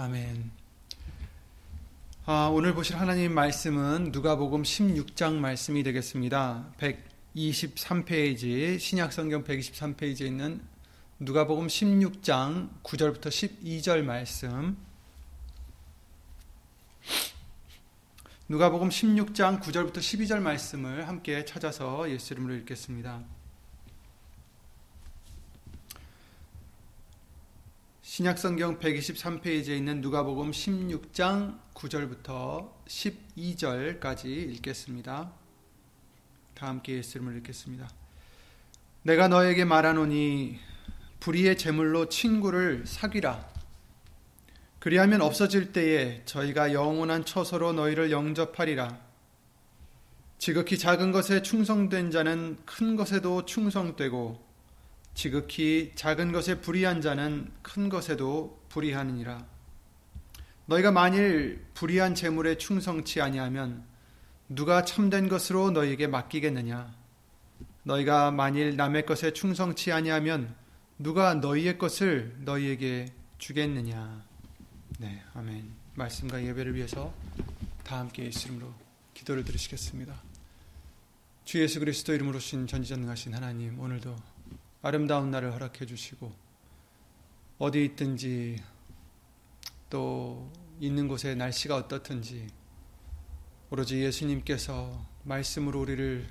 아멘. 아, 오늘 보실 하나님 말씀은 누가복음 16장 말씀이 되겠습니다. 123페이지 신약성경 123페이지에 있는 누가복음 16장 9절부터 12절 말씀. 누가복음 16장 9절부터 12절 말씀을 함께 찾아서 예수 이름으로 읽겠습니다. 신약성경 123페이지에 있는 누가복음 16장 9절부터 12절까지 읽겠습니다. 다 함께 예수님을 읽겠습니다. 내가 너에게 말하노니 불의의 제물로 친구를 사귀라. 그리하면 없어질 때에 저희가 영원한 처소로 너희를 영접하리라. 지극히 작은 것에 충성된 자는 큰 것에도 충성되고 지극히 작은 것에 불의한 자는 큰 것에도 불의하느니라. 너희가 만일 불의한 재물에 충성치 아니하면 누가 참된 것으로 너희에게 맡기겠느냐? 너희가 만일 남의 것에 충성치 아니하면 누가 너희의 것을 너희에게 주겠느냐? 네, 아멘. 말씀과 예배를 위해서 다 함께 이름으로 기도를 드리시겠습니다. 주 예수 그리스도 이름으로 신 전지전능하신 하나님 오늘도 아름다운 날을 허락해 주시고 어디 있든지 또 있는 곳에 날씨가 어떻든지 오로지 예수님께서 말씀으로 우리를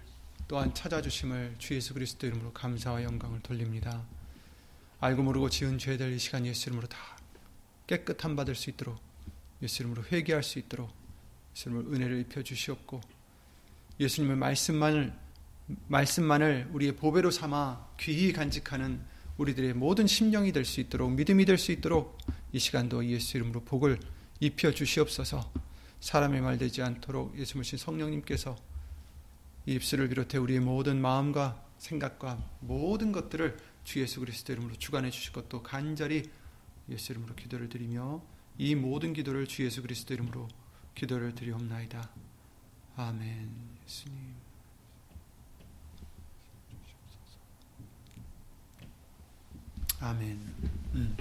또한 찾아주심을 주 예수 그리스도 이름으로 감사와 영광을 돌립니다. 알고 모르고 지은 죄들 이 시간 예수 이름으로 다 깨끗함 받을 수 있도록 예수 이름으로 회개할 수 있도록 예수 이름으로 은혜를 입혀 주시옵고 예수님의 말씀만을 말씀만을 우리의 보배로 삼아 귀히 간직하는 우리들의 모든 심령이 될 수 있도록 믿음이 될 수 있도록 이 시간도 예수 이름으로 복을 입혀 주시옵소서. 사람의 말 되지 않도록 예수 모신 성령님께서 이 입술을 비롯해 우리의 모든 마음과 생각과 모든 것들을 주 예수 그리스도 이름으로 주관해 주실 것도 간절히 예수 이름으로 기도를 드리며 이 모든 기도를 주 예수 그리스도 이름으로 기도를 드리옵나이다. 아멘. 예수님. 아멘. 음.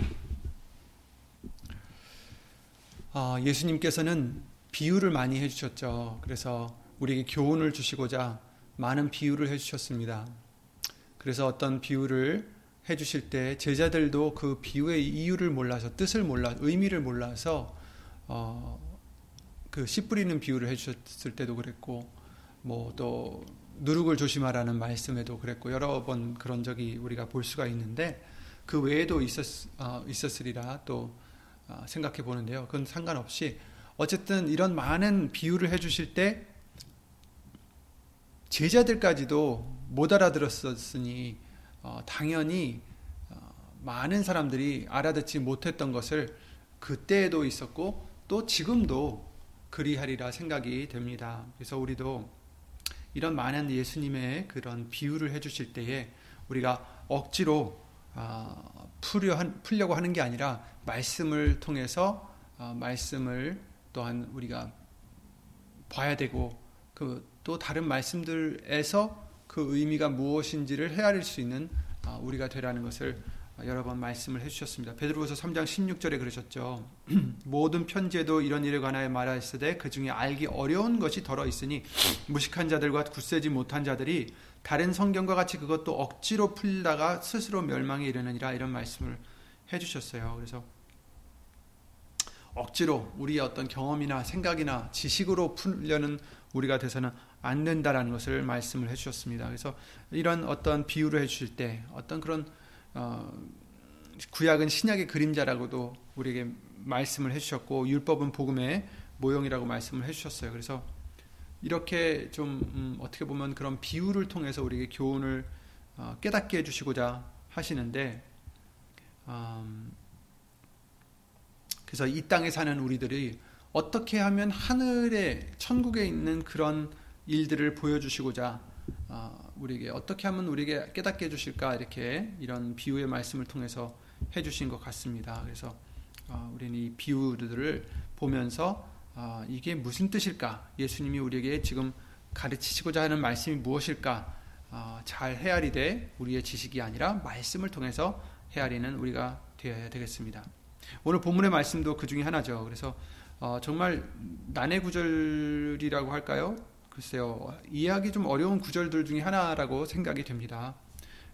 아, 예수님께서는 비유를 많이 해주셨죠. 그래서 우리에게 교훈을 주시고자 많은 비유를 해주셨습니다. 그래서 어떤 비유를 해주실 때 제자들도 그 비유의 이유를 몰라서 뜻을 몰라 의미를 몰라서 어, 그 씨 뿌리는 비유를 해주셨을 때도 그랬고 뭐 또 누룩을 조심하라는 말씀에도 그랬고 여러 번 그런 적이 우리가 볼 수가 있는데 그 외에도 있었, 어, 있었으리라 또 어, 생각해 보는데요. 그건 상관없이 어쨌든 이런 많은 비유를 해주실 때 제자들까지도 못 알아들었으니 어, 당연히 어, 많은 사람들이 알아듣지 못했던 것을 그때에도 있었고 또 지금도 그리하리라 생각이 됩니다. 그래서 우리도 이런 많은 예수님의 그런 비유를 해주실 때에 우리가 억지로 어, 풀려 풀려고 하는 게 아니라 말씀을 통해서 어, 말씀을 또한 우리가 봐야 되고 그 또 다른 말씀들에서 그 의미가 무엇인지를 헤아릴 수 있는 어, 우리가 되라는 것을 여러 번 말씀을 해주셨습니다. 베드로후서 3장 16절에 그러셨죠. 모든 편지에도 이런 일에 관하여 말하였으되 그 중에 알기 어려운 것이 덜어 있으니 무식한 자들과 굳세지 못한 자들이 다른 성경과 같이 그것도 억지로 풀다가 스스로 멸망에 이르느니라 이런 말씀을 해주셨어요. 그래서 억지로 우리의 어떤 경험이나 생각이나 지식으로 풀려는 우리가 돼서는 안 된다라는 것을 말씀을 해주셨습니다. 그래서 이런 어떤 비유를 해주실 때 어떤 그런 어, 구약은 신약의 그림자라고도 우리에게 말씀을 해주셨고 율법은 복음의 모형이라고 말씀을 해주셨어요. 그래서 이렇게 좀 음, 어떻게 보면 그런 비유를 통해서 우리에게 교훈을 어, 깨닫게 해주시고자 하시는데 음, 그래서 이 땅에 사는 우리들이 어떻게 하면 하늘의 천국에 있는 그런 일들을 보여주시고자 어, 우리에게 어떻게 하면 우리에게 깨닫게 해주실까 이렇게 이런 비유의 말씀을 통해서 해주신 것 같습니다. 그래서 어, 우리는 이 비유들을 보면서 어, 이게 무슨 뜻일까? 예수님이 우리에게 지금 가르치시고자 하는 말씀이 무엇일까? 잘 헤아리되 우리의 지식이 아니라 말씀을 통해서 헤아리는 우리가 되어야 되겠습니다. 오늘 본문의 말씀도 그 중에 하나죠. 그래서 어, 정말 난해 구절이라고 할까요? 글쎄요, 이해하기 좀 어려운 구절들 중에 하나라고 생각이 됩니다.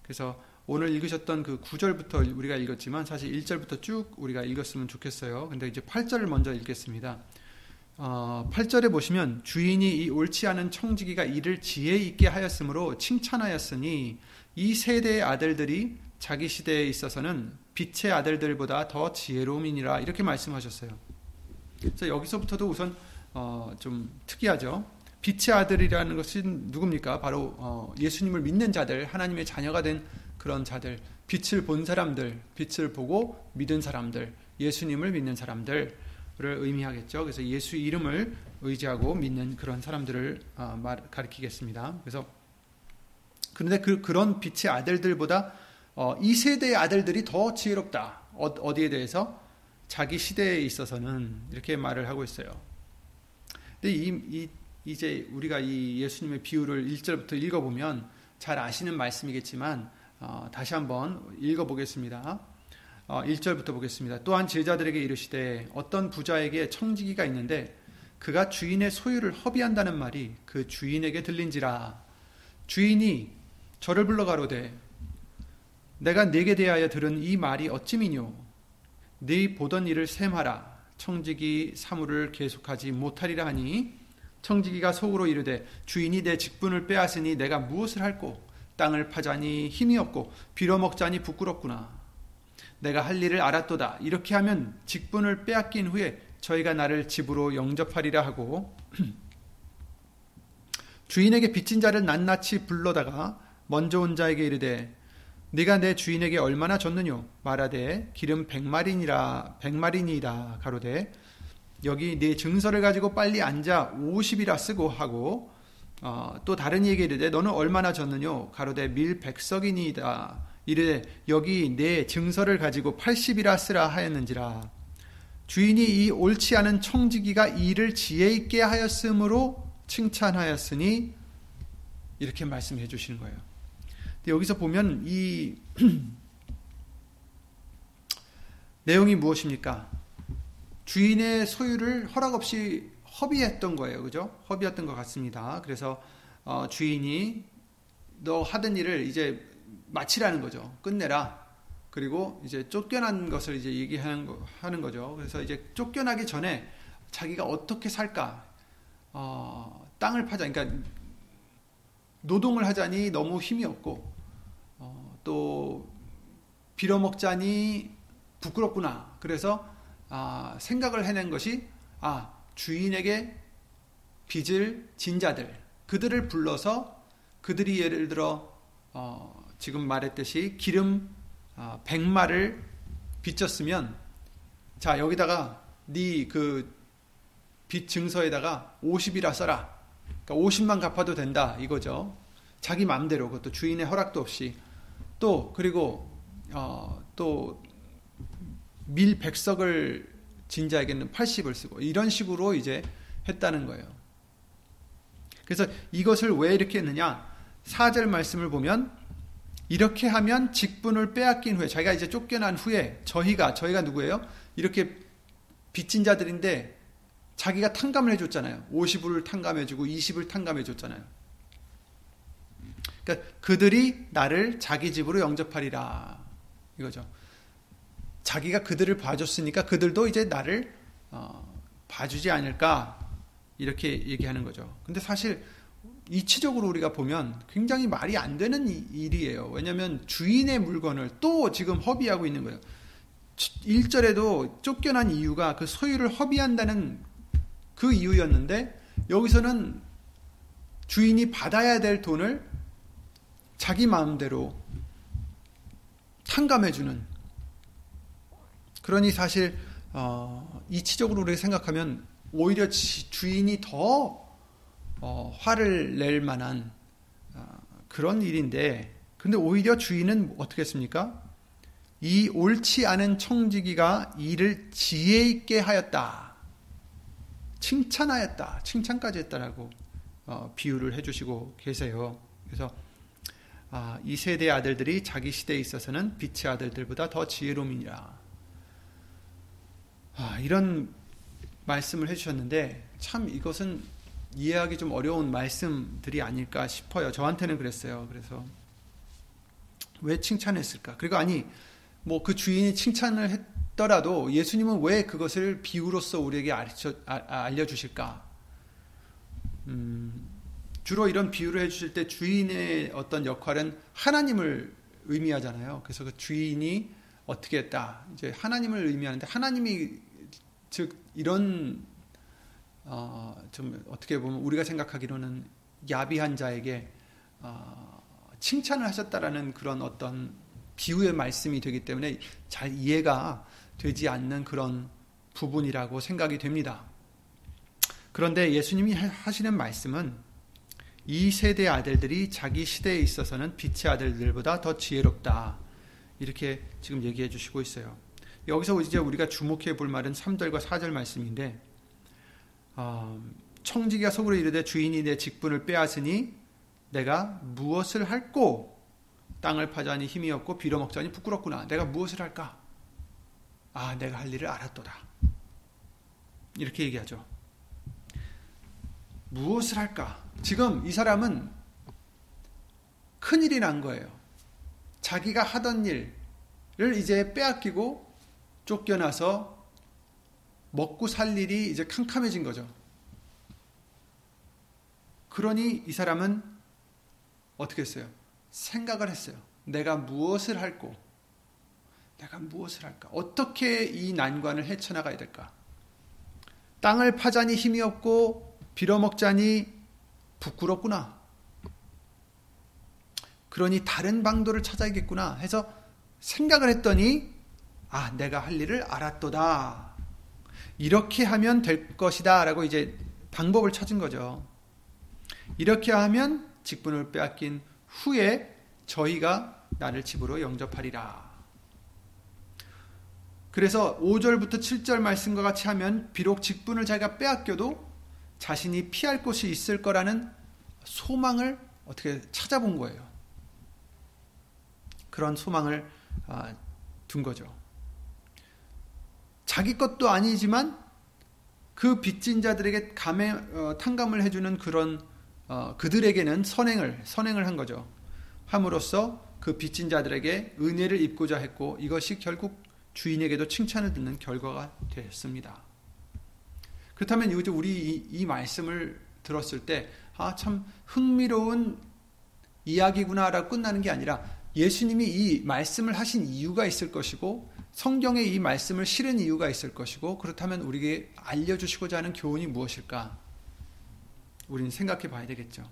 그래서 오늘 읽으셨던 그 9절부터 우리가 읽었지만 사실 1절부터 쭉 우리가 읽었으면 좋겠어요. 근데 이제 8절을 먼저 읽겠습니다. 어, 8절에 보시면 주인이 이 옳지 않은 청지기가 이를 지혜 있게 하였으므로 칭찬하였으니 이 세대의 아들들이 자기 시대에 있어서는 빛의 아들들보다 더 지혜로움이니라 이렇게 말씀하셨어요. 그래서 여기서부터도 우선 어, 좀 특이하죠. 빛의 아들이라는 것은 누굽니까? 바로 어, 예수님을 믿는 자들, 하나님의 자녀가 된 그런 자들, 빛을 본 사람들, 빛을 보고 믿은 사람들, 예수님을 믿는 사람들을 의미하겠죠. 그래서 예수 이름을 의지하고 믿는 그런 사람들을 어, 말, 가리키겠습니다. 그래서 그런데 그, 그런 빛의 아들들보다 어, 이 세대의 아들들이 더 지혜롭다. 어, 어디에 대해서? 자기 시대에 있어서는 이렇게 말을 하고 있어요. 근데 이, 이 이제 우리가 이 예수님의 비유를 1절부터 읽어보면 잘 아시는 말씀이겠지만 어, 다시 한번 읽어보겠습니다. 어, 1절부터 보겠습니다. 또한 제자들에게 이르시되 어떤 부자에게 청지기가 있는데 그가 주인의 소유를 허비한다는 말이 그 주인에게 들린지라 주인이 저를 불러 가로되 내가 네게 대하여 들은 이 말이 어찌미뇨 네 보던 일을 셈하라 청지기 사물을 계속하지 못하리라 하니 청지기가 속으로 이르되 주인이 내 직분을 빼앗으니 내가 무엇을 할꼬? 땅을 파자니 힘이 없고 빌어먹자니 부끄럽구나. 내가 할 일을 알았도다. 이렇게 하면 직분을 빼앗긴 후에 저희가 나를 집으로 영접하리라 하고 주인에게 빚진 자를 낱낱이 불러다가 먼저 온 자에게 이르되 네가 내 주인에게 얼마나 줬느뇨? 말하되 기름 백마린이라 백마린이라 가로되 여기 네 증서를 가지고 빨리 앉아 50이라 쓰고 하고 어, 또 다른 얘기 이르되 너는 얼마나 졌느뇨 가로되 밀 백석이니이다 이르되 여기 네 증서를 가지고 80이라 쓰라 하였는지라 주인이 이 옳지 않은 청지기가 이를 지혜 있게 하였으므로 칭찬하였으니 이렇게 말씀해 주시는 거예요. 여기서 보면 이 내용이 무엇입니까? 주인의 소유를 허락 없이 허비했던 거예요. 그죠? 허비했던 것 같습니다. 그래서 어, 주인이 너 하던 일을 이제 마치라는 거죠. 끝내라. 그리고 이제 쫓겨난 것을 이제 얘기하는 거, 하는 거죠. 그래서 이제 쫓겨나기 전에 자기가 어떻게 살까? 어, 땅을 파자. 그러니까 노동을 하자니 너무 힘이 없고 어, 또 빌어먹자니 부끄럽구나. 그래서 아, 생각을 해낸 것이 아, 주인에게 빚을 진 자들 그들을 불러서 그들이 예를 들어 어, 지금 말했듯이 기름 어, 100마를 빚졌으면 자 여기다가 네 그 빚 증서에다가 50이라 써라. 그러니까 50만 갚아도 된다 이거죠. 자기 마음대로 그것도 주인의 허락도 없이 또 그리고 어, 또 밀 백석을 진 자에게는 80을 쓰고 이런 식으로 이제 했다는 거예요. 그래서 이것을 왜 이렇게 했느냐? 4절 말씀을 보면 이렇게 하면 직분을 빼앗긴 후에 자기가 이제 쫓겨난 후에 저희가 저희가 누구예요? 이렇게 빚진 자들인데 자기가 탕감을 해줬잖아요. 50을 탕감해주고 20을 탕감해줬잖아요. 그러니까 그들이 나를 자기 집으로 영접하리라 이거죠. 자기가 그들을 봐줬으니까 그들도 이제 나를 어, 봐주지 않을까 이렇게 얘기하는 거죠. 근데 사실 이치적으로 우리가 보면 굉장히 말이 안 되는 일이에요. 왜냐하면 주인의 물건을 또 지금 허비하고 있는 거예요. 1절에도 쫓겨난 이유가 그 소유를 허비한다는 그 이유였는데 여기서는 주인이 받아야 될 돈을 자기 마음대로 탕감해주는 그러니 사실 어, 이치적으로 우리가 생각하면 오히려 주인이 더 어, 화를 낼 만한 어, 그런 일인데, 근데 오히려 주인은 어떻게 했습니까? 이 옳지 않은 청지기가 이를 지혜 있게 하였다. 칭찬하였다. 칭찬까지 했다라고 어, 비유를 해주시고 계세요. 그래서 아, 이 세대 아들들이 자기 시대에 있어서는 빛의 아들들보다 더 지혜로움이니라. 아, 이런 말씀을 해주셨는데 참 이것은 이해하기 좀 어려운 말씀들이 아닐까 싶어요. 저한테는 그랬어요. 그래서 왜 칭찬했을까? 그리고 아니 뭐 그 주인이 칭찬을 했더라도 예수님은 왜 그것을 비유로서 우리에게 알려, 알려주실까? 음, 주로 이런 비유를 해주실 때 주인의 어떤 역할은 하나님을 의미하잖아요. 그래서 그 주인이 어떻게 했다. 이제 하나님을 의미하는데 하나님이 즉 이런 어, 좀 어떻게 보면 우리가 생각하기로는 야비한 자에게 어, 칭찬을 하셨다라는 그런 어떤 비유의 말씀이 되기 때문에 잘 이해가 되지 않는 그런 부분이라고 생각이 됩니다. 그런데 예수님이 하시는 말씀은 이 세대 아들들이 자기 시대에 있어서는 빛의 아들들보다 더 지혜롭다. 이렇게 지금 얘기해 주시고 있어요. 여기서 이제 우리가 주목해 볼 말은 3절과 4절 말씀인데 어, 청지기가 속으로 이르되 주인이 내 직분을 빼앗으니 내가 무엇을 할꼬? 땅을 파자니 힘이 없고 빌어먹자니 부끄럽구나. 내가 무엇을 할까? 아 내가 할 일을 알았도다. 이렇게 얘기하죠. 무엇을 할까? 지금 이 사람은 큰일이 난 거예요 자기가 하던 일을 이제 빼앗기고 쫓겨나서 먹고 살 일이 이제 캄캄해진 거죠. 그러니 이 사람은 어떻게 했어요? 생각을 했어요. 내가 무엇을 할고, 내가 무엇을 할까? 어떻게 이 난관을 헤쳐나가야 될까? 땅을 파자니 힘이 없고, 빌어먹자니 부끄럽구나. 그러니 다른 방도를 찾아야겠구나 해서 생각을 했더니, 아, 내가 할 일을 알았도다. 이렇게 하면 될 것이다 라고 이제 방법을 찾은 거죠. 이렇게 하면 직분을 빼앗긴 후에 저희가 나를 집으로 영접하리라. 그래서 5절부터 7절 말씀과 같이 하면 비록 직분을 자기가 빼앗겨도 자신이 피할 곳이 있을 거라는 소망을 어떻게 찾아본 거예요. 그런 소망을 아, 둔 거죠. 자기 것도 아니지만 그 빚진 자들에게 감해, 어, 탕감을 해주는 그런 어, 그들에게는 선행을 선행을 한 거죠. 함으로써 그 빚진 자들에게 은혜를 입고자 했고 이것이 결국 주인에게도 칭찬을 듣는 결과가 되었습니다. 그렇다면 이제 우리 이, 이 말씀을 들었을 때 아 참 흥미로운 이야기구나라고 끝나는 게 아니라 예수님이 이 말씀을 하신 이유가 있을 것이고 성경에 이 말씀을 실은 이유가 있을 것이고 그렇다면 우리에게 알려주시고자 하는 교훈이 무엇일까? 우리는 생각해 봐야 되겠죠.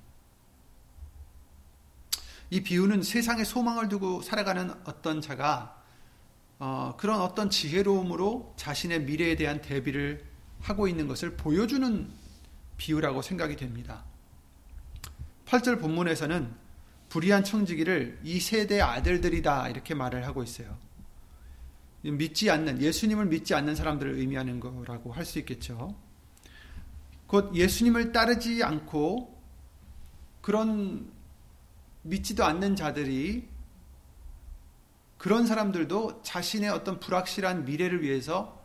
이 비유는 세상에 소망을 두고 살아가는 어떤 자가 어, 그런 어떤 지혜로움으로 자신의 미래에 대한 대비를 하고 있는 것을 보여주는 비유라고 생각이 됩니다. 8절 본문에서는 불의한 청지기를 이 세대 아들들이다 이렇게 말을 하고 있어요. 믿지 않는 예수님을 믿지 않는 사람들을 의미하는 거라고 할 수 있겠죠. 곧 예수님을 따르지 않고 그런 믿지도 않는 자들이 그런 사람들도 자신의 어떤 불확실한 미래를 위해서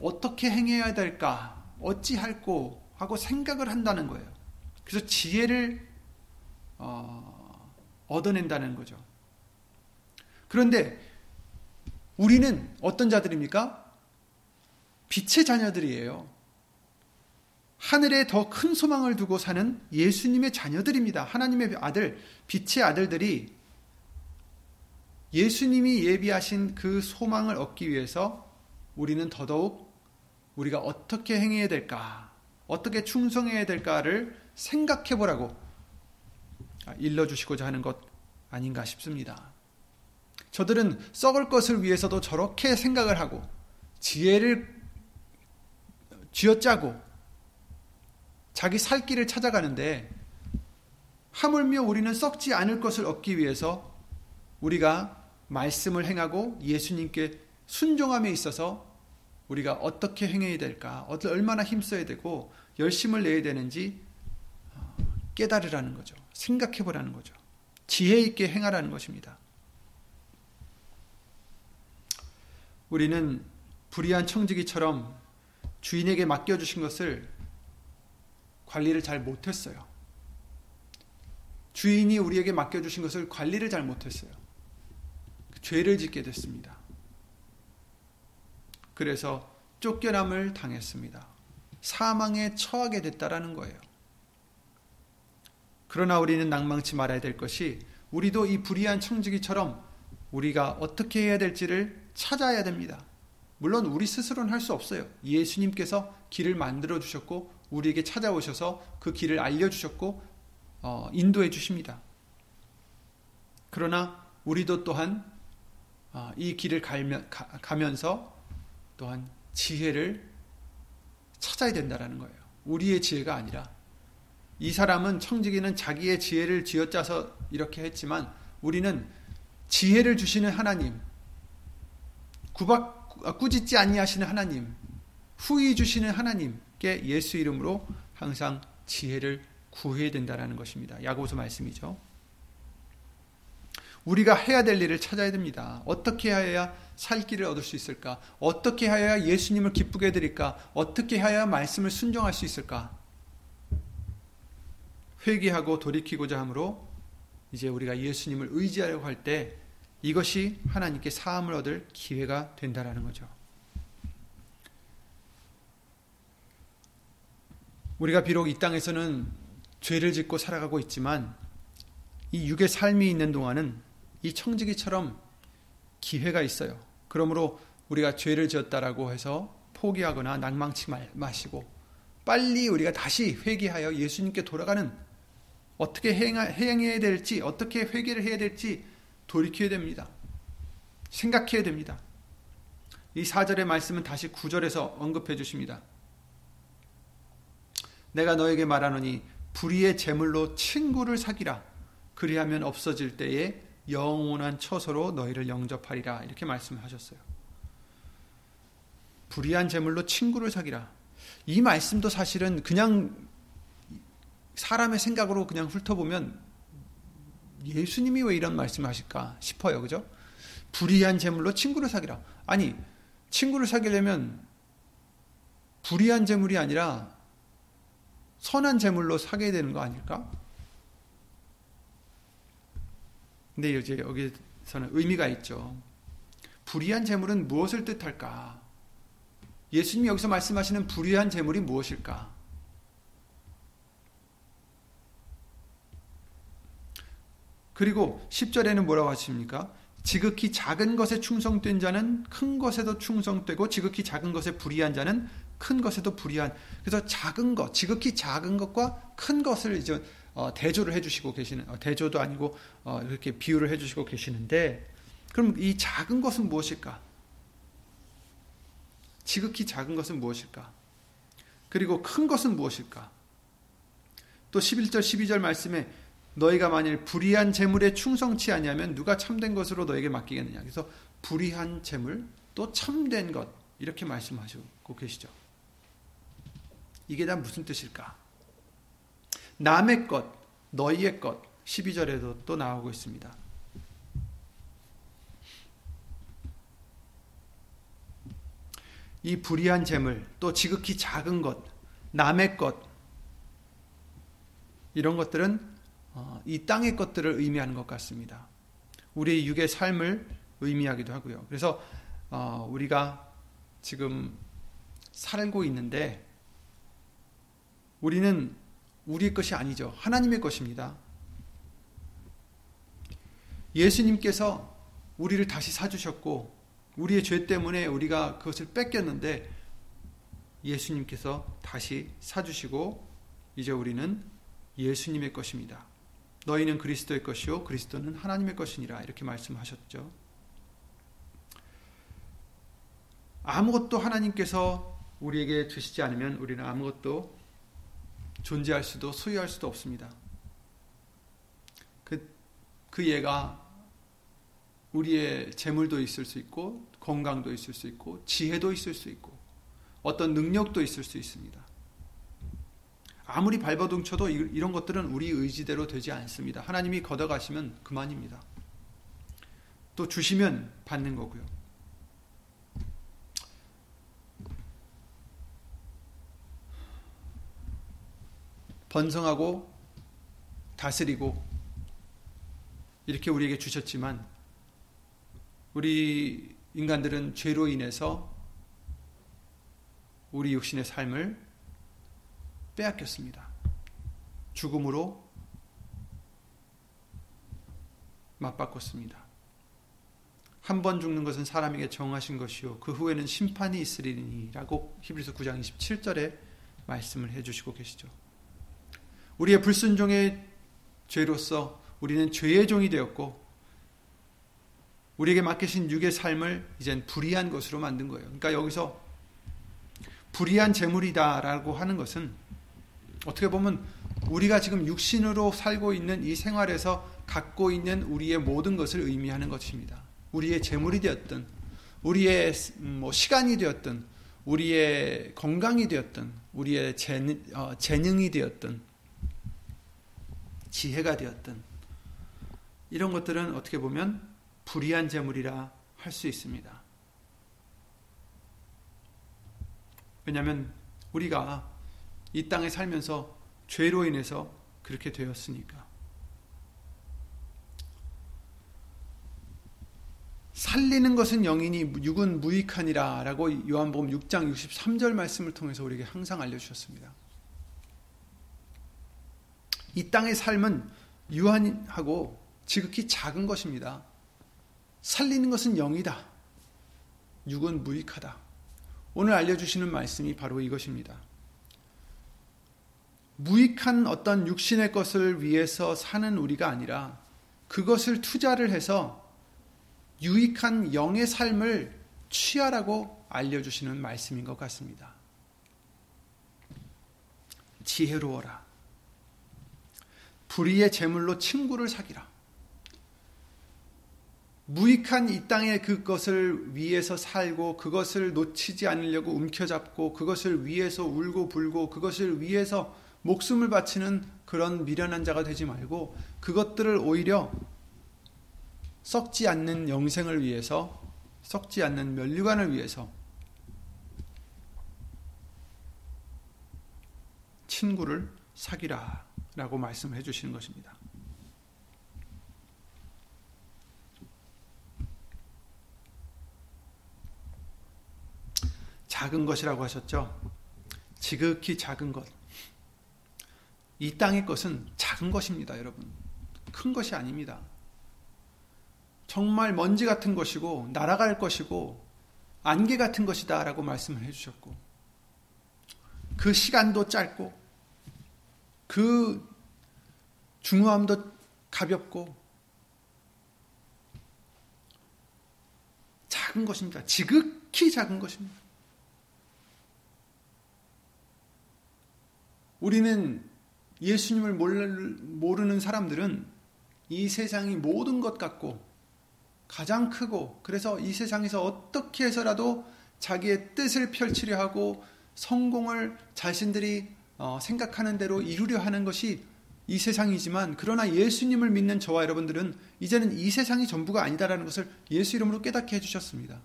어떻게 행해야 될까, 어찌 할꼬 하고 생각을 한다는 거예요. 그래서 지혜를 어, 얻어낸다는 거죠. 그런데 우리는 어떤 자들입니까? 빛의 자녀들이에요. 하늘에 더 큰 소망을 두고 사는 예수님의 자녀들입니다. 하나님의 아들, 빛의 아들들이 예수님이 예비하신 그 소망을 얻기 위해서 우리는 더더욱 우리가 어떻게 행해야 될까, 어떻게 충성해야 될까를 생각해 보라고 일러주시고자 하는 것 아닌가 싶습니다. 저들은 썩을 것을 위해서도 저렇게 생각을 하고 지혜를 쥐어짜고 자기 살 길을 찾아가는데 하물며 우리는 썩지 않을 것을 얻기 위해서 우리가 말씀을 행하고 예수님께 순종함에 있어서 우리가 어떻게 행해야 될까, 얼마나 힘써야 되고 열심을 내야 되는지 어, 깨달으라는 거죠. 생각해 보라는 거죠. 지혜 있게 행하라는 것입니다. 우리는 불의한 청지기처럼 주인에게 맡겨주신 것을 관리를 잘 못했어요. 주인이 우리에게 맡겨주신 것을 관리를 잘 못했어요. 죄를 짓게 됐습니다. 그래서 쫓겨남을 당했습니다. 사망에 처하게 됐다라는 거예요. 그러나 우리는 낭망치 말아야 될 것이 우리도 이 불의한 청지기처럼 우리가 어떻게 해야 될지를 찾아야 됩니다. 물론 우리 스스로는 할 수 없어요. 예수님께서 길을 만들어 주셨고 우리에게 찾아오셔서 그 길을 알려 주셨고 어, 인도해 주십니다. 그러나 우리도 또한 어, 이 길을 갈면, 가, 가면서 또한 지혜를 찾아야 된다라는 거예요. 우리의 지혜가 아니라 이 사람은 청지기는 자기의 지혜를 쥐어짜서 이렇게 했지만 우리는 지혜를 주시는 하나님, 구박, 아, 꾸짖지 아니하시는 하나님, 후이 주시는 하나님께 예수 이름으로 항상 지혜를 구해야 된다라는 것입니다. 야고보서 말씀이죠. 우리가 해야 될 일을 찾아야 됩니다. 어떻게 해야 살 길을 얻을 수 있을까? 어떻게 해야 예수님을 기쁘게 해드릴까? 어떻게 해야 말씀을 순종할 수 있을까? 회개하고 돌이키고자 하므로 이제 우리가 예수님을 의지하려고 할 때 이것이 하나님께 사함을 얻을 기회가 된다라는 거죠. 우리가 비록 이 땅에서는 죄를 짓고 살아가고 있지만 이 육의 삶이 있는 동안은 이 청지기처럼 기회가 있어요. 그러므로 우리가 죄를 지었다라고 해서 포기하거나 낭망치 마시고 빨리 우리가 다시 회개하여 예수님께 돌아가는 어떻게 행해야 될지 어떻게 회개를 해야 될지 돌이켜야 됩니다. 생각해야 됩니다. 이 4절의 말씀은 다시 9절에서 언급해 주십니다. 내가 너에게 말하노니 불의의 제물로 친구를 사기라 그리하면 없어질 때에 영원한 처소로 너희를 영접하리라 이렇게 말씀하셨어요. 불의한 제물로 친구를 사기라. 이 말씀도 사실은 그냥 사람의 생각으로 그냥 훑어보면 예수님이 왜 이런 말씀하실까 싶어요. 그죠? 불의한 제물로 친구를 사기라. 아니, 친구를 사귀려면 불의한 제물이 아니라 선한 제물로 사게 되는 거 아닐까? 근데 이제 여기서는 의미가 있죠. 불의한 재물은 무엇을 뜻할까? 예수님이 여기서 말씀하시는 불의한 재물이 무엇일까? 그리고 10절에는 뭐라고 하십니까? 지극히 작은 것에 충성된 자는 큰 것에도 충성되고 지극히 작은 것에 불의한 자는 큰 것에도 불의한 그래서 작은 것 지극히 작은 것과 큰 것을 이제 어, 대조를 해주시고 계시는 어, 대조도 아니고 어, 이렇게 비유를 해주시고 계시는데 그럼 이 작은 것은 무엇일까? 지극히 작은 것은 무엇일까? 그리고 큰 것은 무엇일까? 또 11절 12절 말씀에 너희가 만일 불의한 재물에 충성치 아니하면 누가 참된 것으로 너에게 맡기겠느냐. 그래서 불의한 재물 또 참된 것 이렇게 말씀하시고 계시죠. 이게 다 무슨 뜻일까? 남의 것, 너희의 것 12절에도 또 나오고 있습니다. 이 불의한 재물, 또 지극히 작은 것, 남의 것 이런 것들은 이 땅의 것들을 의미하는 것 같습니다. 우리 육의 삶을 의미하기도 하고요. 그래서 어, 우리가 지금 살고 있는데 우리는 우리의 것이 아니죠. 하나님의 것입니다. 예수님께서 우리를 다시 사주셨고 우리의 죄 때문에 우리가 그것을 뺏겼는데 예수님께서 다시 사주시고 이제 우리는 예수님의 것입니다. 너희는 그리스도의 것이요 그리스도는 하나님의 것이니라 이렇게 말씀하셨죠. 아무것도 하나님께서 우리에게 주시지 않으면 우리는 아무것도 존재할 수도 소유할 수도 없습니다. 그, 그 예가 우리의 재물도 있을 수 있고 건강도 있을 수 있고 지혜도 있을 수 있고 어떤 능력도 있을 수 있습니다. 아무리 발버둥 쳐도 이런 것들은 우리 의지대로 되지 않습니다. 하나님이 걷어가시면 그만입니다. 또 주시면 받는 거고요. 번성하고 다스리고 이렇게 우리에게 주셨지만 우리 인간들은 죄로 인해서 우리 육신의 삶을 빼앗겼습니다. 죽음으로 맞바꿨습니다. 한 번 죽는 것은 사람에게 정하신 것이요 그 후에는 심판이 있으리니라고 히브리서 9장 27절에 말씀을 해 주시고 계시죠. 우리의 불순종의 죄로서 우리는 죄의 종이 되었고 우리에게 맡기신 육의 삶을 이젠 불의한 것으로 만든 거예요. 그러니까 여기서 불의한 재물이다라고 하는 것은 어떻게 보면 우리가 지금 육신으로 살고 있는 이 생활에서 갖고 있는 우리의 모든 것을 의미하는 것입니다. 우리의 재물이 되었든, 우리의 뭐 시간이 되었든, 우리의 건강이 되었든, 우리의 재능, 어, 재능이 되었든, 지혜가 되었든, 이런 것들은 어떻게 보면 불의한 재물이라 할 수 있습니다. 왜냐하면 우리가 이 땅에 살면서 죄로 인해서 그렇게 되었으니까. 살리는 것은 영이니 육은 무익하니라 라고 요한복음 6장 63절 말씀을 통해서 우리에게 항상 알려주셨습니다. 이 땅의 삶은 유한하고 지극히 작은 것입니다. 살리는 것은 영이다. 육은 무익하다. 오늘 알려주시는 말씀이 바로 이것입니다. 무익한 어떤 육신의 것을 위해서 사는 우리가 아니라 그것을 투자를 해서 유익한 영의 삶을 취하라고 알려주시는 말씀인 것 같습니다. 지혜로워라. 불의의 재물로 친구를 사기라. 무익한 이 땅의 그것을 위해서 살고 그것을 놓치지 않으려고 움켜잡고 그것을 위해서 울고 불고 그것을 위해서 목숨을 바치는 그런 미련한 자가 되지 말고 그것들을 오히려 썩지 않는 영생을 위해서 썩지 않는 면류관을 위해서 친구를 사귀라 라고 말씀해 주시는 것입니다. 작은 것이라고 하셨죠? 지극히 작은 것. 이 땅의 것은 작은 것입니다, 여러분. 큰 것이 아닙니다. 정말 먼지 같은 것이고, 날아갈 것이고, 안개 같은 것이다 라고 말씀을 해주셨고, 그 시간도 짧고, 그 중후함도 가볍고, 작은 것입니다. 지극히 작은 것입니다. 우리는 예수님을 모르는 사람들은 이 세상이 모든 것 같고 가장 크고 그래서 이 세상에서 어떻게 해서라도 자기의 뜻을 펼치려 하고 성공을 자신들이 어, 생각하는 대로 이루려 하는 것이 이 세상이지만 그러나 예수님을 믿는 저와 여러분들은 이제는 이 세상이 전부가 아니다라는 것을 예수 이름으로 깨닫게 해주셨습니다.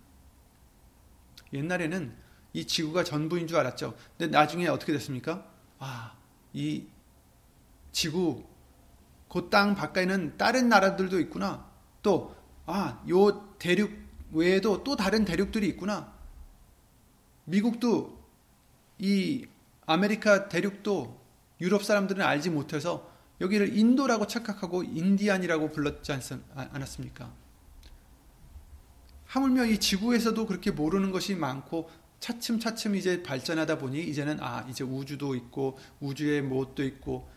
옛날에는 이 지구가 전부인 줄 알았죠. 근데 나중에 어떻게 됐습니까? 아, 이 지구 그 땅 바깥에는 다른 나라들도 있구나. 또 아, 요 대륙 외에도 또 다른 대륙들이 있구나. 미국도 이 아메리카 대륙도 유럽 사람들은 알지 못해서 여기를 인도라고 착각하고 인디안이라고 불렀지 않았습니까? 하물며 이 지구에서도 그렇게 모르는 것이 많고 차츰차츰 이제 발전하다 보니 이제는 아 이제 우주도 있고 우주의 무엇도 있고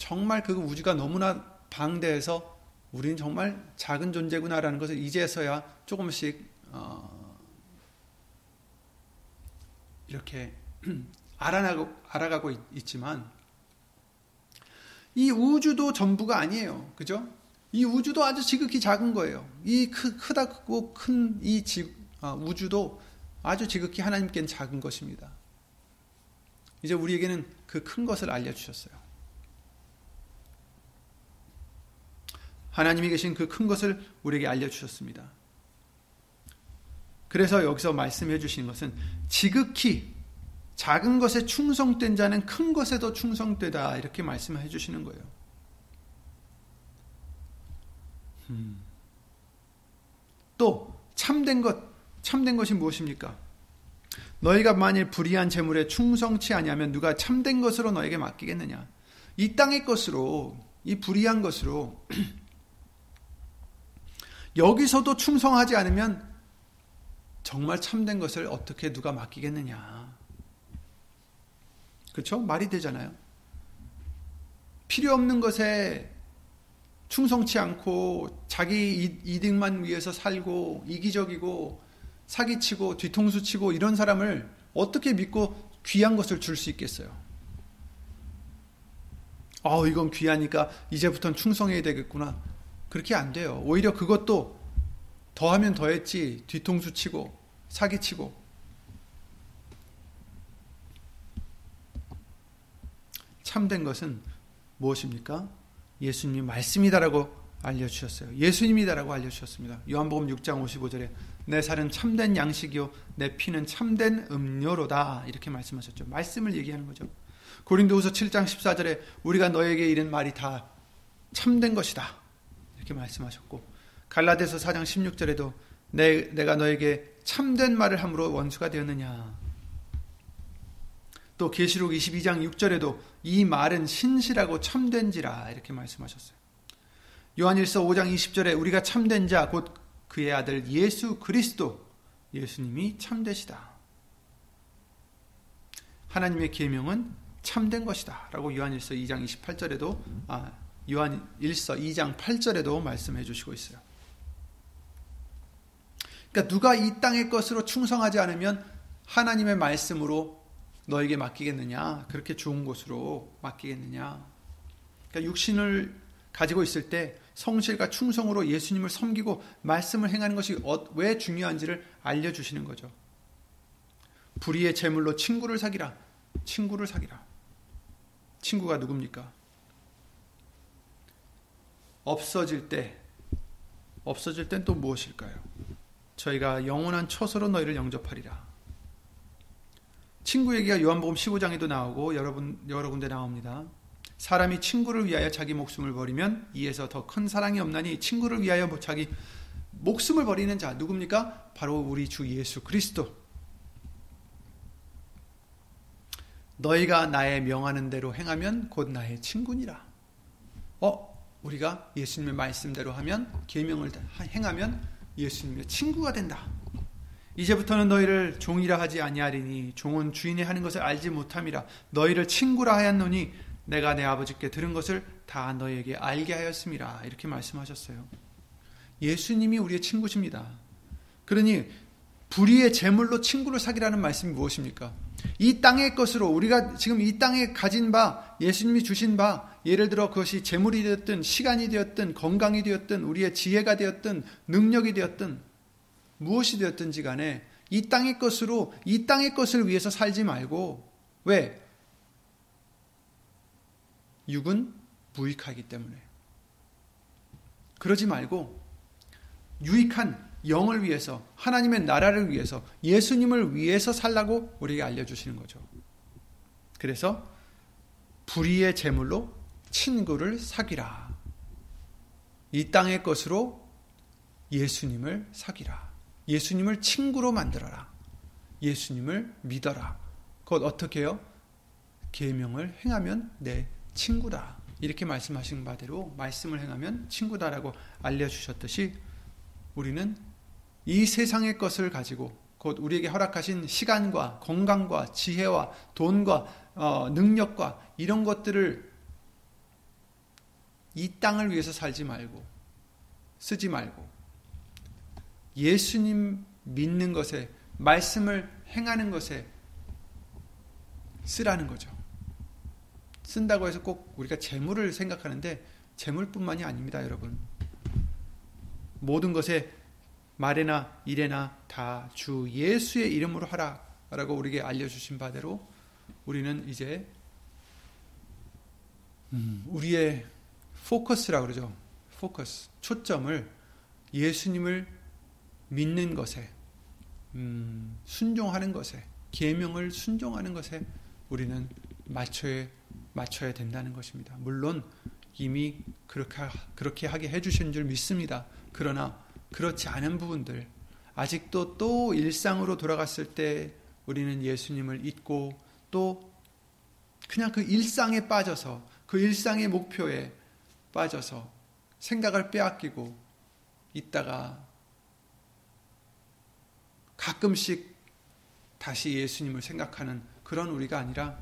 정말 그 우주가 너무나 방대해서 우리는 정말 작은 존재구나라는 것을 이제서야 조금씩 어 이렇게 알아나고, 알아가고 있, 지만이 우주도 전부가 아니에요. 그죠? 이 우주도 아주 지극히 작은 거예요. 이 크, 크다 크고 큰이 아, 우주도 아주 지극히 하나님께는 작은 것입니다. 이제 우리에게는 그 큰 것을 알려주셨어요. 하나님이 계신 그 큰 것을 우리에게 알려주셨습니다. 그래서 여기서 말씀해 주신 것은 지극히 작은 것에 충성된 자는 큰 것에도 충성되다 이렇게 말씀해 주시는 거예요. 음. 또 참된 것 참된 것이 무엇입니까? 너희가 만일 불의한 재물에 충성치 아니하면 누가 참된 것으로 너에게 맡기겠느냐? 이 땅의 것으로 이 불의한 것으로 여기서도 충성하지 않으면 정말 참된 것을 어떻게 누가 맡기겠느냐? 그렇죠? 말이 되잖아요. 필요 없는 것에 충성치 않고 자기 이득만 위해서 살고 이기적이고 사기치고 뒤통수 치고 이런 사람을 어떻게 믿고 귀한 것을 줄 수 있겠어요? 아, 이건 귀하니까 이제부터는 충성해야 되겠구나. 그렇게 안 돼요. 오히려 그것도 더하면 더했지 뒤통수 치고 사기 치고 참된 것은 무엇입니까? 예수님이 말씀이다라고 알려주셨어요. 예수님이다라고 알려주셨습니다. 요한복음 6장 55절에 내 살은 참된 양식이요 내 피는 참된 음료로다 이렇게 말씀하셨죠. 말씀을 얘기하는 거죠. 고린도후서 7장 14절에 우리가 너에게 이른 말이 다 참된 것이다 이렇게 말씀하셨고 갈라디아서 4장 16절에도 내, 내가 너에게 참된 말을 함으로 원수가 되었느냐 또 계시록 22장 6절에도 이 말은 신실하고 참된지라 이렇게 말씀하셨어요. 요한일서 5장 20절에 우리가 참된 자 곧 그의 아들 예수 그리스도 예수님이 참되시다. 하나님의 계명은 참된 것이다라고 요한일서 2장 28절에도 아 요한일서 2장 8절에도 말씀해 주시고 있어요. 그러니까 누가 이 땅의 것으로 충성하지 않으면 하나님의 말씀으로 너에게 맡기겠느냐? 그렇게 좋은 곳으로 맡기겠느냐? 그러니까 육신을 가지고 있을 때 성실과 충성으로 예수님을 섬기고 말씀을 행하는 것이 어, 왜 중요한지를 알려주시는 거죠. 불의의 재물로 친구를 사기라. 친구를 사기라. 친구가 누굽니까? 없어질 때, 없어질 땐 또 무엇일까요? 저희가 영원한 처소로 너희를 영접하리라. 친구 얘기가 요한복음 15장에도 나오고 여러분 여러 군데 나옵니다. 사람이 친구를 위하여 자기 목숨을 버리면 이에서 더 큰 사랑이 없나니 친구를 위하여 뭐 자기 목숨을 버리는 자 누굽니까? 바로 우리 주 예수 그리스도. 너희가 나의 명하는 대로 행하면 곧 나의 친구니라. 어, 우리가 예수님의 말씀대로 하면 계명을 행하면 예수님의 친구가 된다. 이제부터는 너희를 종이라 하지 아니하리니 종은 주인이 하는 것을 알지 못함이라 너희를 친구라 하였노니 내가 내 아버지께 들은 것을 다 너희에게 알게 하였음이라 이렇게 말씀하셨어요. 예수님이 우리의 친구십니다. 그러니 불의의 재물로 친구를 사기라는 말씀이 무엇입니까? 이 땅의 것으로 우리가 지금 이 땅에 가진 바 예수님이 주신 바 예를 들어 그것이 재물이 되었든 시간이 되었든 건강이 되었든 우리의 지혜가 되었든 능력이 되었든 무엇이 되었든지 간에 이 땅의 것으로 이 땅의 것을 위해서 살지 말고 왜? 육은 무익하기 때문에. 그러지 말고 유익한 영을 위해서 하나님의 나라를 위해서 예수님을 위해서 살라고 우리에게 알려주시는 거죠. 그래서 불의의 제물로 친구를 사귀라. 이 땅의 것으로 예수님을 사귀라. 예수님을 친구로 만들어라. 예수님을 믿어라. 곧 어떻게 요 계명을 행하면 내 친구다. 이렇게 말씀하신 바대로 말씀을 행하면 친구다라고 알려주셨듯이 우리는 이 세상의 것을 가지고 곧 우리에게 허락하신 시간과 건강과 지혜와 돈과 어, 능력과 이런 것들을 이 땅을 위해서 살지 말고 쓰지 말고 예수님 믿는 것에 말씀을 행하는 것에 쓰라는 거죠. 쓴다고 해서 꼭 우리가 재물을 생각하는데 재물뿐만이 아닙니다, 여러분. 모든 것에 말에나 일에나 다 주 예수의 이름으로 하라 라고 우리에게 알려주신 바대로 우리는 이제 음, 우리의 포커스라 그러죠. 포커스, 초점을 예수님을 믿는 것에, 음, 순종하는 것에, 계명을 순종하는 것에 우리는 맞춰야, 맞춰야 된다는 것입니다. 물론 이미 그렇게, 그렇게 하게 해주신 줄 믿습니다. 그러나 그렇지 않은 부분들, 아직도 또 일상으로 돌아갔을 때 우리는 예수님을 잊고 또 그냥 그 일상에 빠져서 그 일상의 목표에 빠져서 생각을 빼앗기고 있다가 가끔씩 다시 예수님을 생각하는 그런 우리가 아니라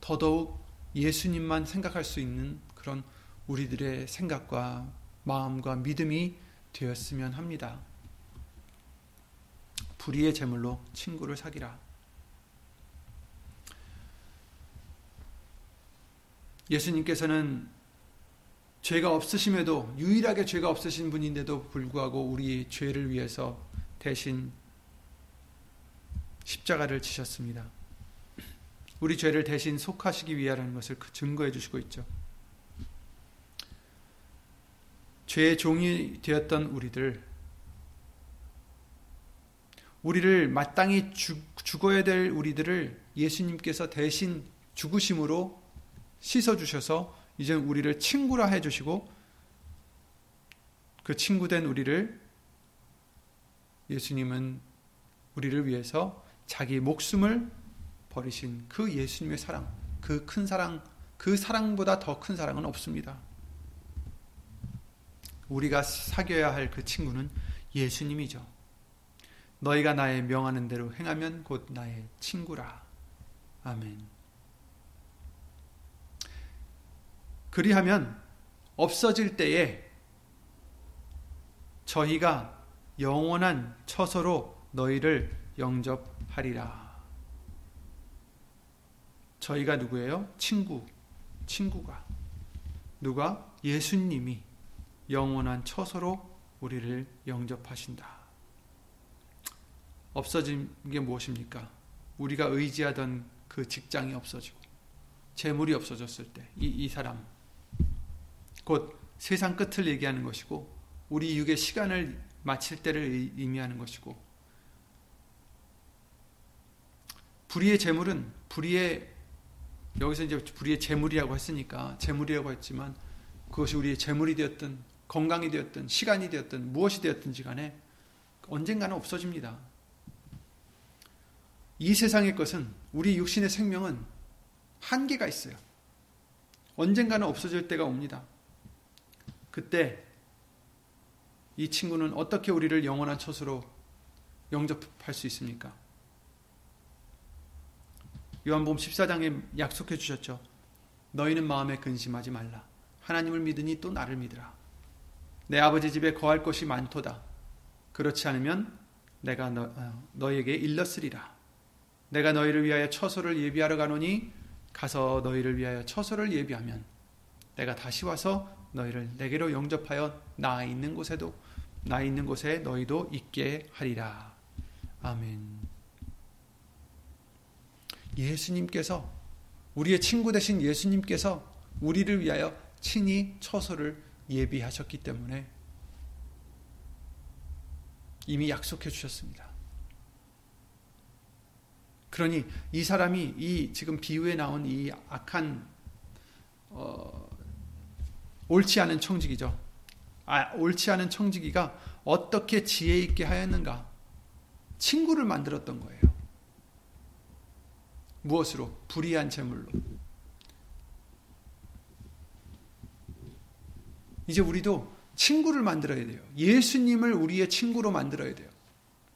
더더욱 예수님만 생각할 수 있는 그런 우리들의 생각과 마음과 믿음이 되었으면 합니다. 불의의 제물로 친구를 사귀라. 예수님께서는 죄가 없으심에도 유일하게 죄가 없으신 분인데도 불구하고 우리 죄를 위해서 대신 십자가를 지셨습니다. 우리 죄를 대신 속하시기 위하라는 것을 그 증거해 주시고 있죠. 죄의 종이 되었던 우리들, 우리를 마땅히 죽어야 될 우리들을 예수님께서 대신 죽으심으로 씻어주셔서 이제 우리를 친구라 해주시고 그 친구된 우리를 예수님은 우리를 위해서 자기 목숨을 버리신 그 예수님의 사랑, 그 큰 사랑, 그 사랑보다 더 큰 사랑은 없습니다. 우리가 사귀어야 할 그 친구는 예수님이죠. 너희가 나의 명하는 대로 행하면 곧 나의 친구라. 아멘. 그리하면 없어질 때에 저희가 영원한 처소로 너희를 영접하리라. 저희가 누구예요? 친구. 친구가. 누가? 예수님이 영원한 처소로 우리를 영접하신다. 없어진 게 무엇입니까? 우리가 의지하던 그 직장이 없어지고, 재물이 없어졌을 때, 이, 이 사람, 곧 세상 끝을 얘기하는 것이고, 우리 육의 시간을 마칠 때를 의미하는 것이고, 불의의 재물은 불의의 여기서 이제 불의의 재물이라고 했으니까 재물이라고 했지만 그것이 우리의 재물이 되었든 건강이 되었든 시간이 되었든 무엇이 되었든지 간에 언젠가는 없어집니다. 이 세상의 것은 우리 육신의 생명은 한계가 있어요. 언젠가는 없어질 때가 옵니다. 그때 이 친구는 어떻게 우리를 영원한 처소로 영접할 수 있습니까? 요한복음 14장에 약속해 주셨죠. 너희는 마음에 근심하지 말라. 하나님을 믿으니 또 나를 믿으라. 내 아버지 집에 거할 것이 많도다. 그렇지 않으면 내가 너, 어, 너에게 일렀으리라. 내가 너희를 위하여 처소를 예비하러 가노니 가서 너희를 위하여 처소를 예비하면 내가 다시 와서 너희를 내게로 영접하여 나 있는 곳에도 나 있는 곳에 너희도 있게 하리라. 아멘. 예수님께서 우리의 친구 되신 예수님께서 우리를 위하여 친히 처소를 예비하셨기 때문에 이미 약속해 주셨습니다. 그러니 이 사람이 이 지금 비유에 나온 이 악한 어, 옳지 않은 청지기죠. 아, 옳지 않은 청지기가 어떻게 지혜 있게 하였는가? 친구를 만들었던 거예요. 무엇으로? 불의한 재물로. 이제 우리도 친구를 만들어야 돼요. 예수님을 우리의 친구로 만들어야 돼요.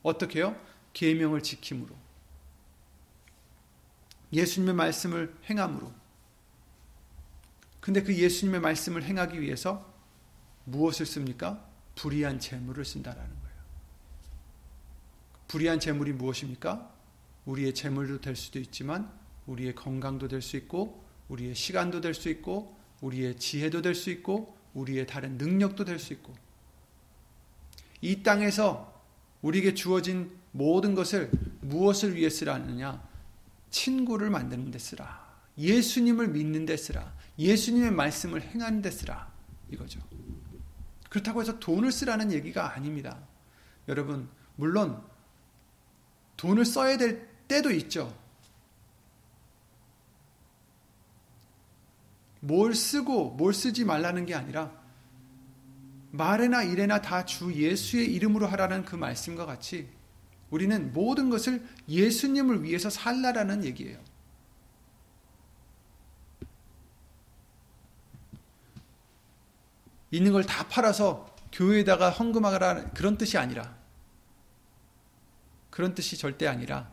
어떻게요? 계명을 지킴으로. 예수님의 말씀을 행함으로. 근데 그 예수님의 말씀을 행하기 위해서 무엇을 씁니까? 불의한 재물을 쓴다라는 거예요. 불의한 재물이 무엇입니까? 우리의 재물도 될 수도 있지만 우리의 건강도 될 수 있고 우리의 시간도 될 수 있고 우리의 지혜도 될 수 있고 우리의 다른 능력도 될 수 있고 이 땅에서 우리에게 주어진 모든 것을 무엇을 위해 쓰라느냐? 친구를 만드는 데 쓰라. 예수님을 믿는 데 쓰라. 예수님의 말씀을 행하는 데 쓰라. 이거죠. 그렇다고 해서 돈을 쓰라는 얘기가 아닙니다. 여러분, 물론 돈을 써야 될 때도 있죠. 뭘 쓰고 뭘 쓰지 말라는 게 아니라 말에나 일에나 다 주 예수의 이름으로 하라는 그 말씀과 같이 우리는 모든 것을 예수님을 위해서 살라라는 얘기예요. 있는 걸 다 팔아서 교회에다가 헌금하라 그런 뜻이 아니라 그런 뜻이 절대 아니라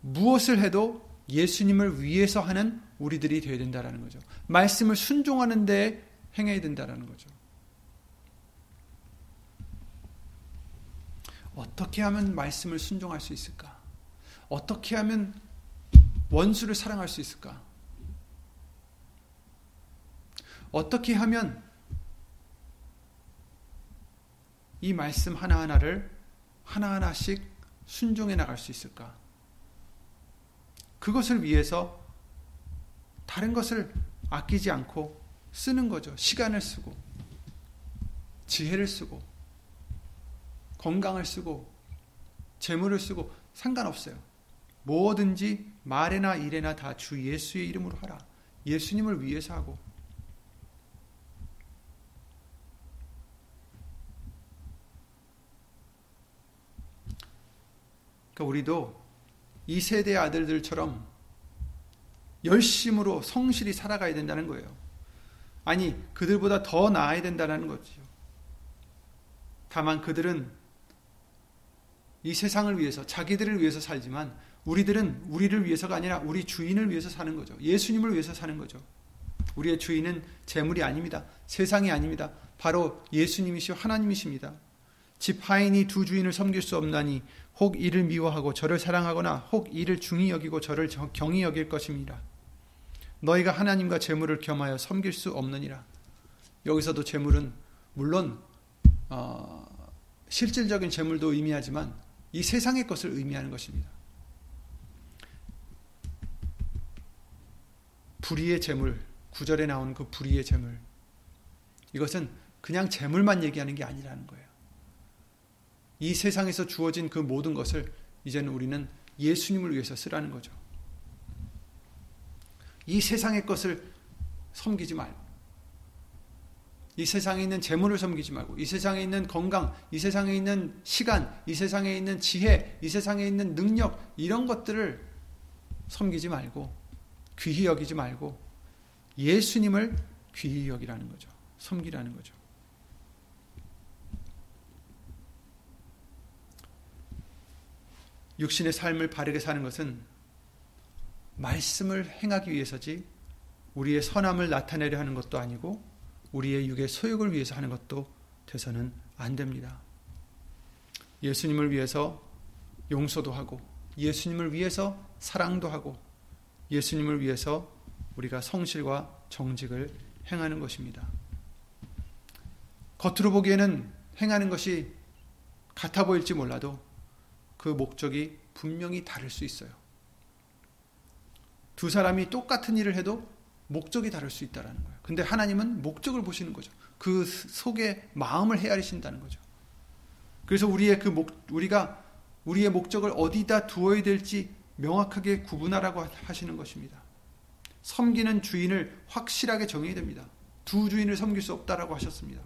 무엇을 해도 예수님을 위해서 하는 우리들이 되어야 된다라는 거죠. 말씀을 순종하는 데 행해야 된다라는 거죠. 어떻게 하면 말씀을 순종할 수 있을까? 어떻게 하면 원수를 사랑할 수 있을까? 어떻게 하면 이 말씀 하나하나를 하나하나씩 순종해 나갈 수 있을까? 그것을 위해서 다른 것을 아끼지 않고 쓰는 거죠. 시간을 쓰고, 지혜를 쓰고, 건강을 쓰고, 재물을 쓰고, 상관없어요. 뭐든지 말에나 일에나 다 주 예수의 이름으로 하라. 예수님을 위해서 하고, 그러니까 우리도 이 세대의 아들들처럼 열심으로 성실히 살아가야 된다는 거예요. 아니, 그들보다 더 나아야 된다는 거죠. 다만 그들은 이 세상을 위해서, 자기들을 위해서 살지만 우리들은 우리를 위해서가 아니라 우리 주인을 위해서 사는 거죠. 예수님을 위해서 사는 거죠. 우리의 주인은 재물이 아닙니다. 세상이 아닙니다. 바로 예수님이시오 하나님이십니다. 집 하인이 두 주인을 섬길 수 없나니 혹 이를 미워하고 저를 사랑하거나 혹 이를 중히 여기고 저를 경히 여길 것입니다. 너희가 하나님과 재물을 겸하여 섬길 수 없느니라. 여기서도 재물은 물론 어, 실질적인 재물도 의미하지만 이 세상의 것을 의미하는 것입니다. 불의의 재물, 구절에 나오는 그 불의의 재물. 이것은 그냥 재물만 얘기하는 게 아니라는 거예요. 이 세상에서 주어진 그 모든 것을 이제는 우리는 예수님을 위해서 쓰라는 거죠. 이 세상의 것을 섬기지 말고, 이 세상에 있는 재물을 섬기지 말고, 이 세상에 있는 건강, 이 세상에 있는 시간, 이 세상에 있는 지혜, 이 세상에 있는 능력, 이런 것들을 섬기지 말고, 귀히 여기지 말고, 예수님을 귀히 여기라는 거죠. 섬기라는 거죠. 육신의 삶을 바르게 사는 것은 말씀을 행하기 위해서지 우리의 선함을 나타내려 하는 것도 아니고 우리의 육의 소욕을 위해서 하는 것도 돼서는 안 됩니다. 예수님을 위해서 용서도 하고 예수님을 위해서 사랑도 하고 예수님을 위해서 우리가 성실과 정직을 행하는 것입니다. 겉으로 보기에는 행하는 것이 같아 보일지 몰라도 그 목적이 분명히 다를 수 있어요. 두 사람이 똑같은 일을 해도 목적이 다를 수 있다는 거예요. 근데 하나님은 목적을 보시는 거죠. 그 속에 마음을 헤아리신다는 거죠. 그래서 우리의 그 목, 우리가 우리의 목적을 어디다 두어야 될지 명확하게 구분하라고 하시는 것입니다. 섬기는 주인을 확실하게 정해야 됩니다. 두 주인을 섬길 수 없다라고 하셨습니다.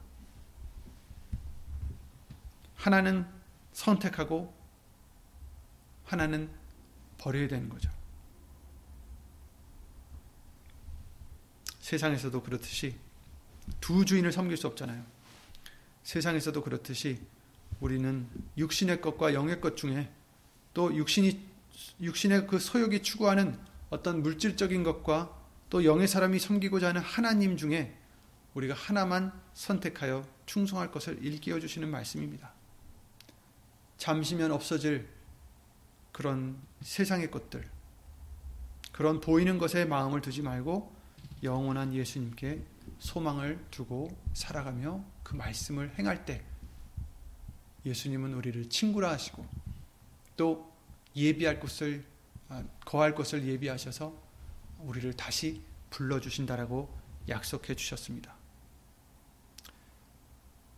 하나는 선택하고 하나는 버려야 되는 거죠. 세상에서도 그렇듯이 두 주인을 섬길 수 없잖아요. 세상에서도 그렇듯이 우리는 육신의 것과 영의 것 중에 또 육신이 육신의 그 소욕이 추구하는 어떤 물질적인 것과 또 영의 사람이 섬기고자 하는 하나님 중에 우리가 하나만 선택하여 충성할 것을 일깨워 주시는 말씀입니다. 잠시면 없어질 그런 세상의 것들, 그런 보이는 것에 마음을 두지 말고 영원한 예수님께 소망을 두고 살아가며 그 말씀을 행할 때 예수님은 우리를 친구라 하시고 또 예비할 곳을 아, 거할 것을 예비하셔서 우리를 다시 불러 주신다라고 약속해 주셨습니다.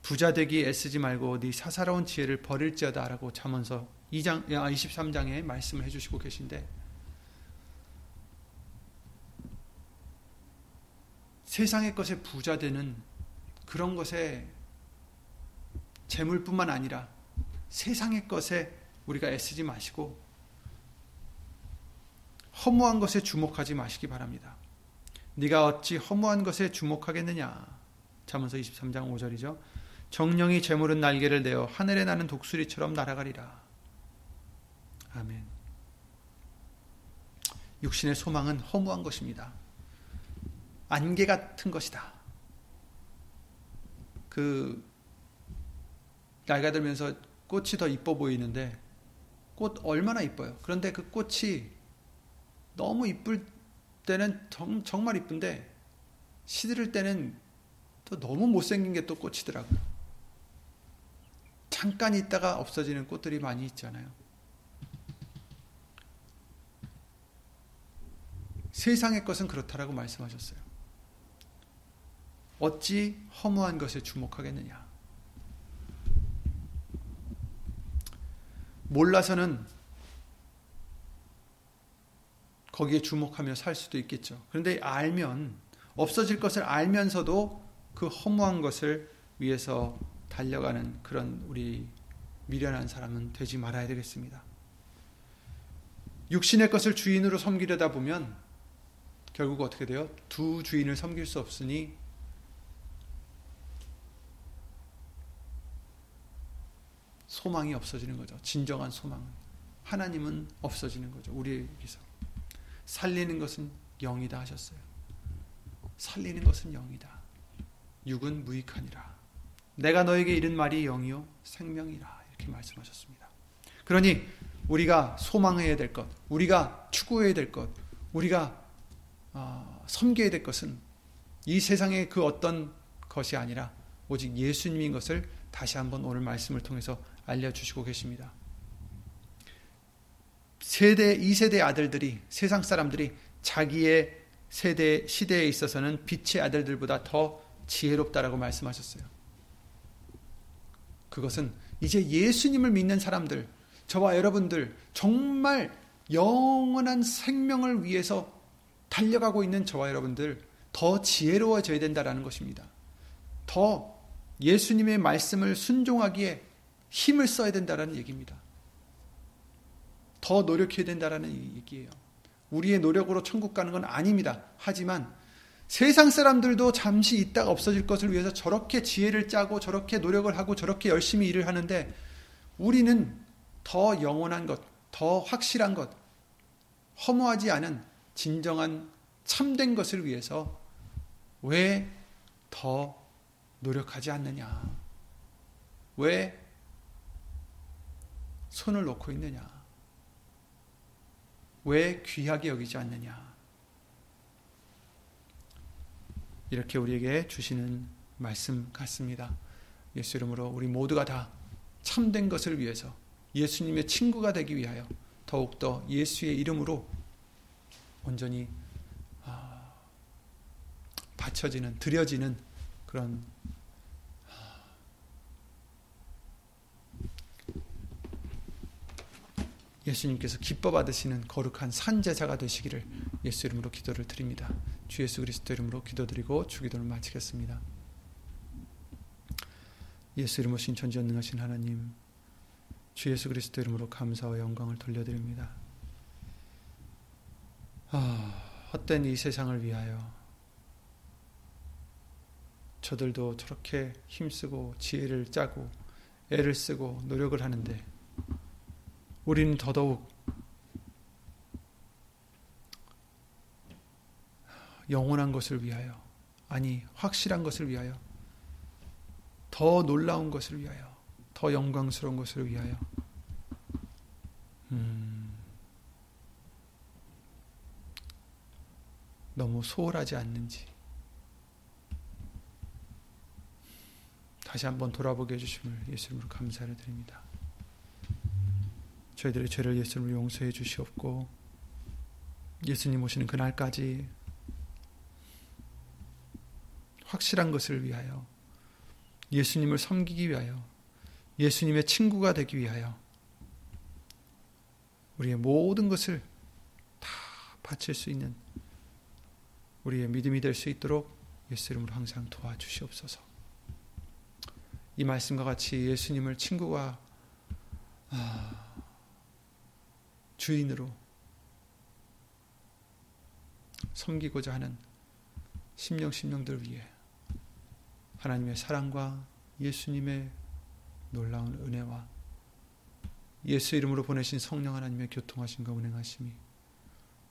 부자 되기 애쓰지 말고 네 사사로운 지혜를 버릴지어다라고 잠언서 2장 23장에 아, 말씀을 해 주시고 계신데 세상의 것에 부자 되는 그런 것에 재물뿐만 아니라 세상의 것에 우리가 애쓰지 마시고 허무한 것에 주목하지 마시기 바랍니다. 네가 어찌 허무한 것에 주목하겠느냐. 잠언서 23장 5절이죠. 정령이 재물은 날개를 내어 하늘에 나는 독수리처럼 날아가리라. 아멘. 육신의 소망은 허무한 것입니다. 안개 같은 것이다. 그 나이가 들면서 꽃이 더 이뻐 보이는데 꽃 얼마나 이뻐요. 그런데 그 꽃이 너무 이쁠 때는 정, 정말 이쁜데 시들을 때는 또 너무 못생긴 게 또 꽃이더라고요. 잠깐 있다가 없어지는 꽃들이 많이 있잖아요. 세상의 것은 그렇다라고 말씀하셨어요. 어찌 허무한 것에 주목하겠느냐? 몰라서는 거기에 주목하며 살 수도 있겠죠. 그런데 알면 없어질 것을 알면서도 그 허무한 것을 위해서 달려가는 그런 우리 미련한 사람은 되지 말아야 되겠습니다. 육신의 것을 주인으로 섬기려다 보면 결국 어떻게 돼요? 두 주인을 섬길 수 없으니 소망이 없어지는 거죠. 진정한 소망은. 하나님은 없어지는 거죠. 우리에게서. 살리는 것은 영이다 하셨어요. 살리는 것은 영이다. 육은 무익하니라. 내가 너에게 이른 말이 영이요 생명이라 이렇게 말씀하셨습니다. 그러니 우리가 소망해야 될 것, 우리가 추구해야 될 것, 우리가 어, 섬겨야 될 것은 이 세상의 그 어떤 것이 아니라 오직 예수님인 것을 다시 한번 오늘 말씀을 통해서 알려주시고 계십니다. 세대, 2세대 아들들이, 세상 사람들이 자기의 세대, 시대에 있어서는 빛의 아들들보다 더 지혜롭다라고 말씀하셨어요. 그것은 이제 예수님을 믿는 사람들, 저와 여러분들, 정말 영원한 생명을 위해서 달려가고 있는 저와 여러분들, 더 지혜로워져야 된다라는 것입니다. 더 예수님의 말씀을 순종하기에 힘을 써야 된다라는 얘기입니다. 더 노력해야 된다라는 얘기예요. 우리의 노력으로 천국 가는 건 아닙니다. 하지만 세상 사람들도 잠시 있다가 없어질 것을 위해서 저렇게 지혜를 짜고 저렇게 노력을 하고 저렇게 열심히 일을 하는데 우리는 더 영원한 것, 더 확실한 것, 허무하지 않은 진정한 참된 것을 위해서 왜 더 노력하지 않느냐? 왜 손을 놓고 있느냐? 왜 귀하게 여기지 않느냐? 이렇게 우리에게 주시는 말씀 같습니다. 예수 이름으로 우리 모두가 다 참된 것을 위해서 예수님의 친구가 되기 위하여 더욱더 예수의 이름으로 온전히 아, 바쳐지는 드려지는 그런 예수님께서 기뻐 받으시는 거룩한 산제사가 되시기를 예수 이름으로 기도를 드립니다. 주 예수 그리스도 이름으로 기도드리고 주기도를 마치겠습니다. 예수 이름으로 신천지전능하신 하나님 주 예수 그리스도 이름으로 감사와 영광을 돌려드립니다. 아, 헛된 이 세상을 위하여 저들도 저렇게 힘쓰고 지혜를 짜고 애를 쓰고 노력을 하는데 우리는 더더욱 영원한 것을 위하여 아니 확실한 것을 위하여 더 놀라운 것을 위하여 더 영광스러운 것을 위하여 음, 너무 소홀하지 않는지 다시 한번 돌아보게 해주심을 예수님으로 감사를 드립니다. 저희들의 죄를 예수님으로 용서해 주시옵고 예수님 오시는 그날까지 확실한 것을 위하여 예수님을 섬기기 위하여 예수님의 친구가 되기 위하여 우리의 모든 것을 다 바칠 수 있는 우리의 믿음이 될 수 있도록 예수 이름으로 항상 도와주시옵소서. 이 말씀과 같이 예수님을 친구가 아, 주인으로 섬기고자 하는 심령 심령들 위해 하나님의 사랑과 예수님의 놀라운 은혜와 예수 이름으로 보내신 성령 하나님의 교통하심과 운행하심이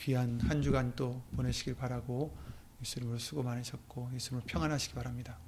귀한 한 주간 또 보내시길 바라고 예수 이름으로 수고 많으셨고 예수 이름으로 평안하시기 바랍니다.